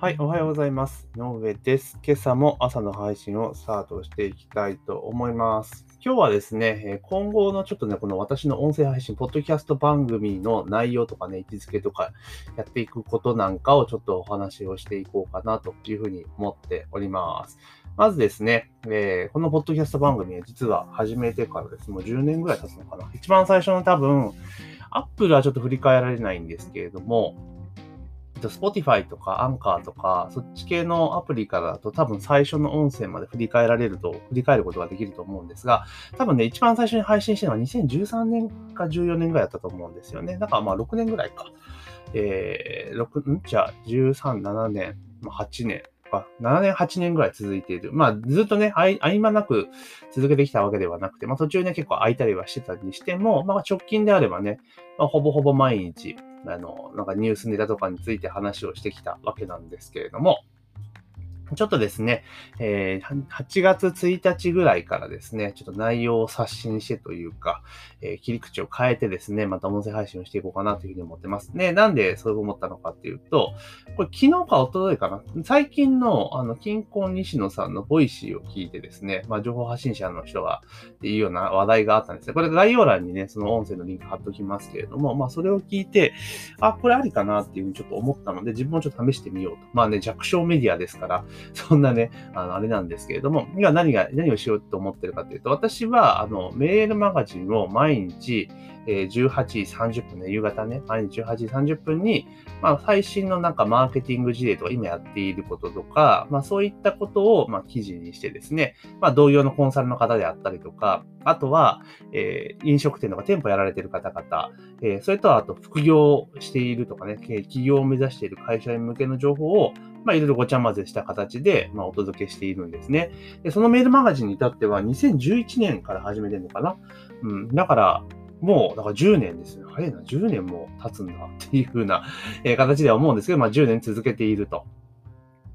はい、おはようございます。井上です。今朝も朝の配信をスタートしていきたいと思います。今日はですね、今後のちょっとね、この私の音声配信、ポッドキャスト番組の内容とかね、位置づけとかやっていくことなんかをちょっとお話をしていこうかなというふうに思っております。まずですね、えーこのポッドキャスト番組は実は始めてからです。もう10年ぐらい経つのかな。一番最初の多分、アップルはちょっと振り返られないんですけれども、と Spotify とか Anchor とか、そっち系のアプリからだと多分最初の音声まで振り返られると、振り返ることができると思うんですが、多分ね、一番最初に配信したのは2013年か14年ぐらいだったと思うんですよね。だからまあ6年ぐらいか。えー、6、ん？じゃあ13、7年、8年か、7年、8年ぐらい続いている。まあずっとね、合間なく続けてきたわけではなくて、まあ途中ね、結構空いたりはしてたにしても、まあ直近であればね、まあ、ほぼほぼ毎日、あの、なんかニュースネタとかについて話をしてきたわけなんですけれども、ちょっとですね、え8月1日ぐらいからですね、ちょっと内容を刷新してというか、え切り口を変えてですね、また音声配信をしていこうかなというふうに思ってます。ね、なんでそう思ったのかっていうと、これ昨日か一昨日かな、最近の、あの、キンコン西野さんの Voicy を聞いてですね、まあ、情報発信者の人が、っていうような話題があったんですね。これ概要欄にね、その音声のリンク貼っときますけれども、まあ、それを聞いて、あ、これありかなっていうふうにちょっと思ったので、自分もちょっと試してみようと。まあね、弱小メディアですから、そんなね、あの、あれなんですけれども、今何が、何をしようと思ってるかというと、私は、あの、メールマガジンを毎日、えー18時30分ね、夕方ね、毎日18時30分に、まあ、最新のなんかマーケティング事例とか、今やっていることとか、まあ、そういったことを、まあ、記事にしてですね、まあ、同様のコンサルの方であったりとか、あとは、えー飲食店とか店舗やられている方々、えーそれとはあと副業しているとかね、えー起業を目指している会社員向けの情報を、まあ、いろいろごちゃ混ぜした形で、まあ、お届けしているんですね。で、そのメールマガジンに至っては2011年から始めてるのかな。うん。だから、もう、だから10年ですね。早いな、10年も経つんだっていうふうな、え形では思うんですけど、まあ10年続けていると。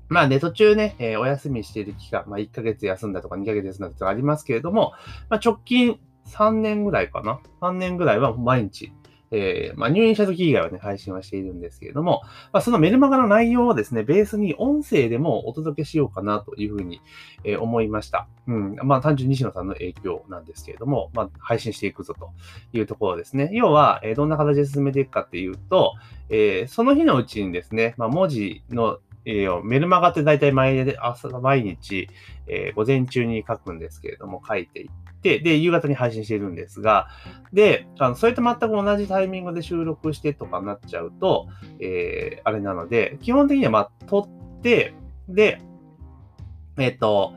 まあね、途中ね、えーお休みしている期間、まあ1ヶ月休んだとか2ヶ月休んだとかありますけれども、まあ直近3年ぐらいかな ?3 年ぐらいは毎日、えーまあ入院した時以外はね、配信はしているんですけれども、まあそのメルマガの内容をですね、ベースに音声でもお届けしようかなというふうに、えー思いました。うん。まあ単純に西野さんの影響なんですけれども、まあ配信していくぞというところですね。要は、えーどんな形で進めていくかっていうと、えーその日のうちにですね、まあ文字のえーメルマガって大体毎朝毎日、えー午前中に書くんですけれども、書いていって、で、夕方に配信しているんですが、で、あのそれと全く同じタイミングで収録してとかなっちゃうと、えーあれなので、基本的にはまあ、撮って、で、えっ、と、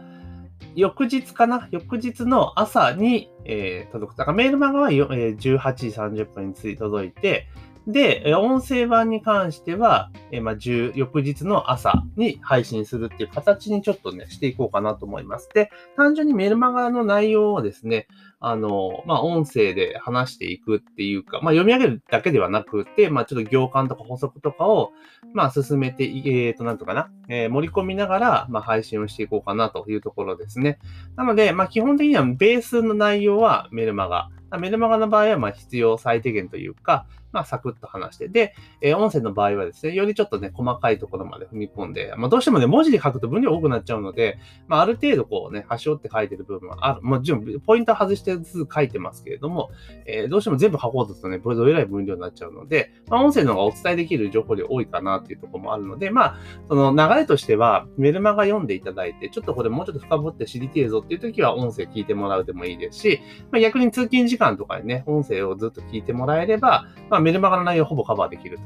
翌日かな？翌日の朝に、えー届く。だからメールマガは、えー18時30分につい届いて、で、音声版に関しては、えまあ、翌日の朝に配信するっていう形にちょっとね、していこうかなと思います。で、単純にメルマガの内容をですね、あの、まあ、音声で話していくっていうか、まあ、読み上げるだけではなくて、まあ、ちょっと行間とか補足とかを、まあ、進めてい、えーと、なんとかな、えー盛り込みながら、まあ、配信をしていこうかなというところですね。なので、まあ、基本的にはベースの内容はメルマガ。メルマガの場合は、まあ、必要最低限というか、まあ、サクッと話して。で、えー音声の場合はですね、よりちょっとね、細かいところまで踏み込んで、まあ、どうしてもね、文字で書くと分量多くなっちゃうので、まあ、ある程度こうね、端折って書いてる部分はある。もちろん、ポイント外してずつ書いてますけれども、えーどうしても全部書こうとするとね、どれぐらい分量になっちゃうので、まあ、音声の方がお伝えできる情報量多いかなっていうところもあるので、まあ、その流れとしては、メルマガ読んでいただいて、ちょっとこれもうちょっと深掘って知りてえぞっていう時は音声聞いてもらうでもいいですし、まあ、逆に通勤時間とかにね、音声をずっと聞いてもらえれば、まあ、メルマガの内容をほぼカバーできる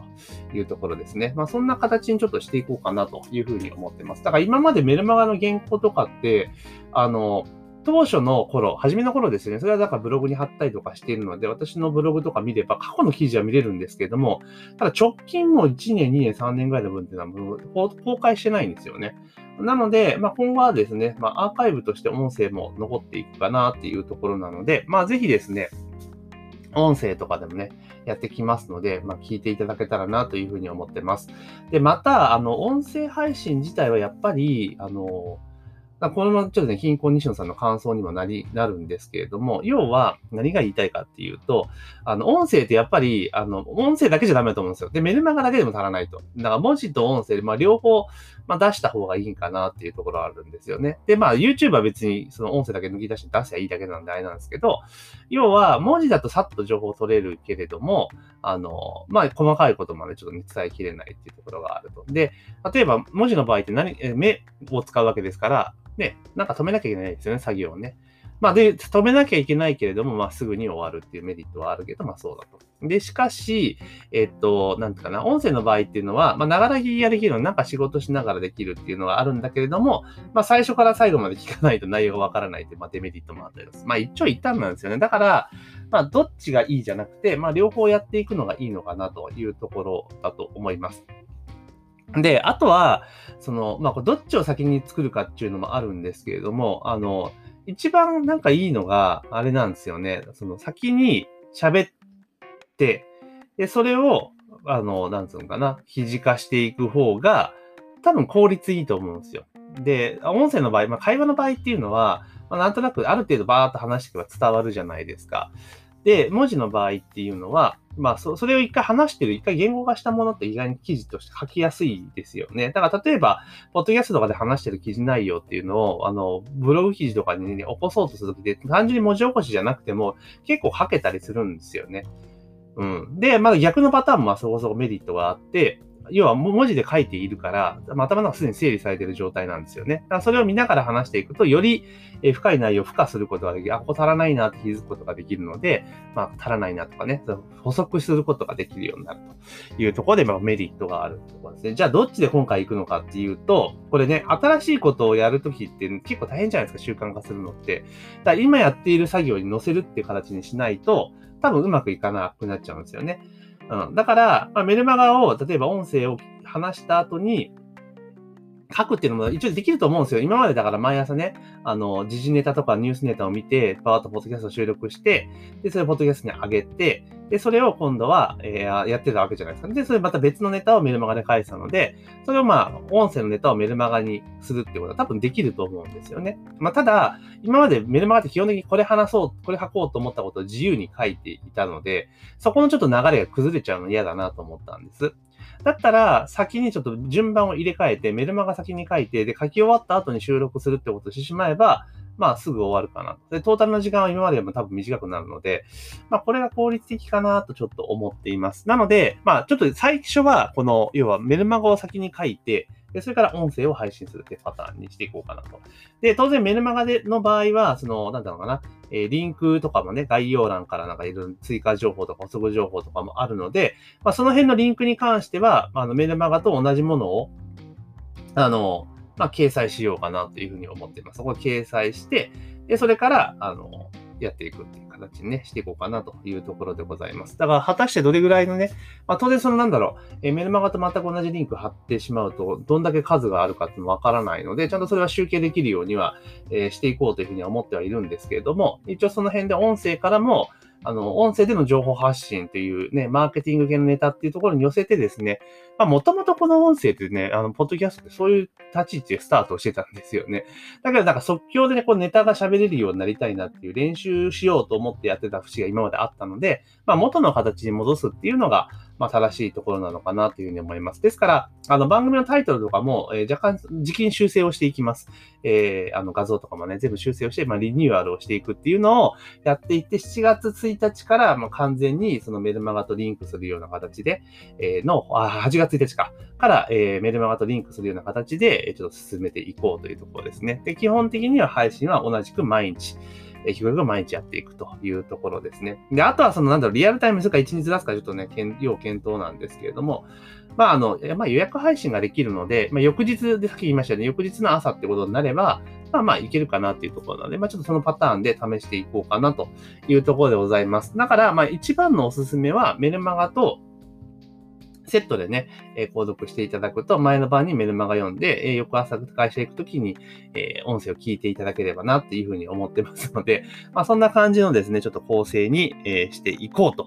というところですね。まあ、そんな形にちょっとしていこうかなというふうに思ってます。だから今までメルマガの原稿とかって、あの、当初の頃、初めの頃ですね。それはだからブログに貼ったりとかしているので、私のブログとか見れば過去の記事は見れるんですけれども、ただ直近も1年、2年、3年ぐらいの分っていうのは公公開してないんですよね。なので、まあ、今後はですね、まあ、アーカイブとして音声も残っていくかなっていうところなので、まあ、ぜひですね、音声とかでもね、やってきますので、まあ、聞いていただけたらなというふうに思ってます。で、また、あの、音声配信自体はやっぱり、あの、このままちょっとね、貧困西野さんの感想にもなり、なるんですけれども、要は何が言いたいかっていうと、あの、音声ってやっぱり、あの、音声だけじゃダメだと思うんですよ。で、メルマガだけでも足らないと。だから文字と音声、まあ両方、まあ出した方がいいかなっていうところあるんですよね。で、まあ YouTube は別にその音声だけ抜き出して出せばいいだけなんであれなんですけど、要は文字だとさっと情報を取れるけれども、あの、まあ細かいことまでちょっと、伝えきれないっていうところがあると。で、例えば文字の場合って何、目を使うわけですから、ね、なんか止めなきゃいけないですよね、作業をね。まあ、で、止めなきゃいけないけれども、まあ、すぐに終わるっていうメリットはあるけど、まあ、そうだと。で、しかし、えっと、なんていうかな、音声の場合っていうのは、まあ、ながら聞きができるの、なんか仕事しながらできるっていうのがあるんだけれども、まあ、最初から最後まで聞かないと内容がわからないって、まあ、デメリットもあったりです。まあ、一長一短なんですよね。だから、まあ、どっちがいいじゃなくて、まあ、両方やっていくのがいいのかなというところだと思います。で、あとは、その、まあ、どっちを先に作るかっていうのもあるんですけれども、あの、一番なんかいいのが、あれなんですよね。その先に喋って、で、それを、あの、なんつうのかな、肘化していく方が、多分効率いいと思うんですよ。で、音声の場合、まあ、会話の場合っていうのは、まあ、なんとなくある程度バーっと話していけば伝わるじゃないですか。で、文字の場合っていうのは、まあ、そそれを一回話してる、一回言語化したものって意外に記事として書きやすいですよね。だから例えば、ポッドキャストとかで話してる記事内容っていうのを、あの、ブログ記事とかに、ね、起こそうとするときで、単純に文字起こしじゃなくても、結構書けたりするんですよね。うん。で、まだ逆のパターンもそこそこメリットがあって、要は文字で書いているから、頭の中すでに整理されている状態なんですよね。だからそれを見ながら話していくと、より深い内容を付加することができる。あ、ここ足らないなって気づくことができるので、まあ、足らないなとかね、補足することができるようになるというところで、まあ、メリットがあるところですね。じゃあ、どっちで今回行くのかっていうと、これね、新しいことをやるときって結構大変じゃないですか、習慣化するのって。だから今やっている作業に載せるっていう形にしないと、多分うまくいかなくなっちゃうんですよね。うん。だから、まあ、メルマガを、例えば音声を話した後に、書くっていうのも一応できると思うんですよ。今までだから毎朝ね、あの、時事ネタとかニュースネタを見て、パワーとポッドキャストを収録して、で、それをポッドキャストに上げて、で、それを今度は、えー、やってたわけじゃないですか。で、それまた別のネタをメルマガで返したので、それをまあ、音声のネタをメルマガにするってことは多分できると思うんですよね。まあ、ただ、今までメルマガって基本的にこれ話そう、これ書こうと思ったことを自由に書いていたので、そこのちょっと流れが崩れちゃうの嫌だなと思ったんです。だったら、先にちょっと順番を入れ替えて、メルマガ先に書いて、で、書き終わった後に収録するってことをしてしまえば、まあ、すぐ終わるかな。で、トータルの時間は今までも多分短くなるので、まあ、これが効率的かなとちょっと思っています。なので、まあ、ちょっと最初は、この、要はメルマガを先に書いて、で、それから音声を配信するってパターンにしていこうかなと。で、当然メルマガでの場合は、その、なんだろうかな、えー、リンクとかもね、概要欄からなんかいろいろ追加情報とか補足情報とかもあるので、まあ、その辺のリンクに関しては、まああのメルマガと同じものを、あの、まあ、掲載しようかなというふうに思っています。そこを掲載して、で、それから、あの、やっていくっていう形にね、していこうかなというところでございます。だから、果たしてどれぐらいのね、まあ、当然そのなんだろう、えメルマガと全く同じリンク貼ってしまうと、どんだけ数があるかっていうのわからないので、ちゃんとそれは集計できるようには、えー、していこうというふうには思ってはいるんですけれども、一応その辺で音声からも、あの、音声での情報発信というね、マーケティング系のネタっていうところに寄せてですね、まあ、もともとこの音声ってね、あの、ポッドキャストってそういう立ち位置でスタートしてたんですよね。だけどなんか即興でね、こうネタが喋れるようになりたいなっていう練習しようと思ってやってた節が今まであったので、まあ、元の形に戻すっていうのが、まあ、正しいところなのかなというふうに思います。ですから、あの、番組のタイトルとかも、えー、若干、時期に修正をしていきます。えー、あの、画像とかもね、全部修正をして、まあ、リニューアルをしていくっていうのをやっていって、7月1日から、まあ、完全にそのメルマガとリンクするような形で、えー、の、あ、8月1日か、から、えー、メルマガとリンクするような形で、えちょっと進めていこうというところですね。で、基本的には配信は同じく毎日、え日頃が毎日やっていくというところですね。で、あとはそのなんだろう、リアルタイムするか1日出すかちょっとね、要検討なんですけれども、まああの、まあ予約配信ができるので、まあ翌日でさっき言いましたよね、翌日の朝ってことになれば、まあまあいけるかなっていうところなので、まあちょっとそのパターンで試していこうかなというところでございます。だから、まあ一番のおすすめはメルマガとセットでね、えー、購読していただくと、前の晩にメルマガ読んで、えー、翌朝会社行くときに、えー、音声を聞いていただければなっていうふうに思ってますので、まあ、そんな感じのですね、ちょっと構成に、えしていこうと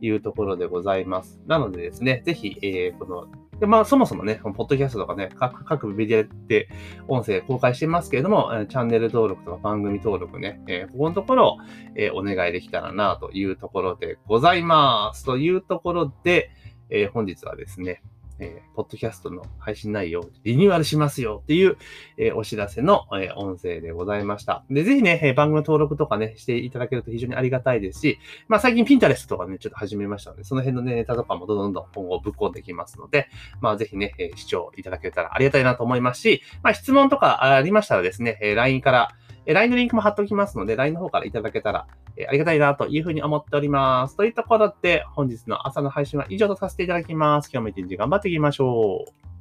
いうところでございます。なのでですね、ぜひ、えこので、まあ、そもそもね、ポッドキャストとかね、各、各メディアで音声公開してますけれども、チャンネル登録とか番組登録ね、えー、ここのところ、えー、お願いできたらなというところでございます。というところで、えー、本日はですね、えー、ポッドキャストの配信内容を、リニューアルしますよっていう、えー、お知らせの、えー、音声でございました。で、ぜひね、え、番組登録とかね、していただけると非常にありがたいですし、まあ最近ピンタレスとかね、ちょっと始めましたので、その辺の、ね、ネタとかもどんどんどん今後ぶっ込んできますので、まあぜひね、え、視聴いただけたらありがたいなと思いますし、まあ質問とかありましたらですね、え、LINE から、え LINE のリンクも貼っておきますので、LINE の方からいただけたら、えありがたいなというふうに思っております。といったところで、本日の朝の配信は以上とさせていただきます。今日も一日頑張っていきましょう。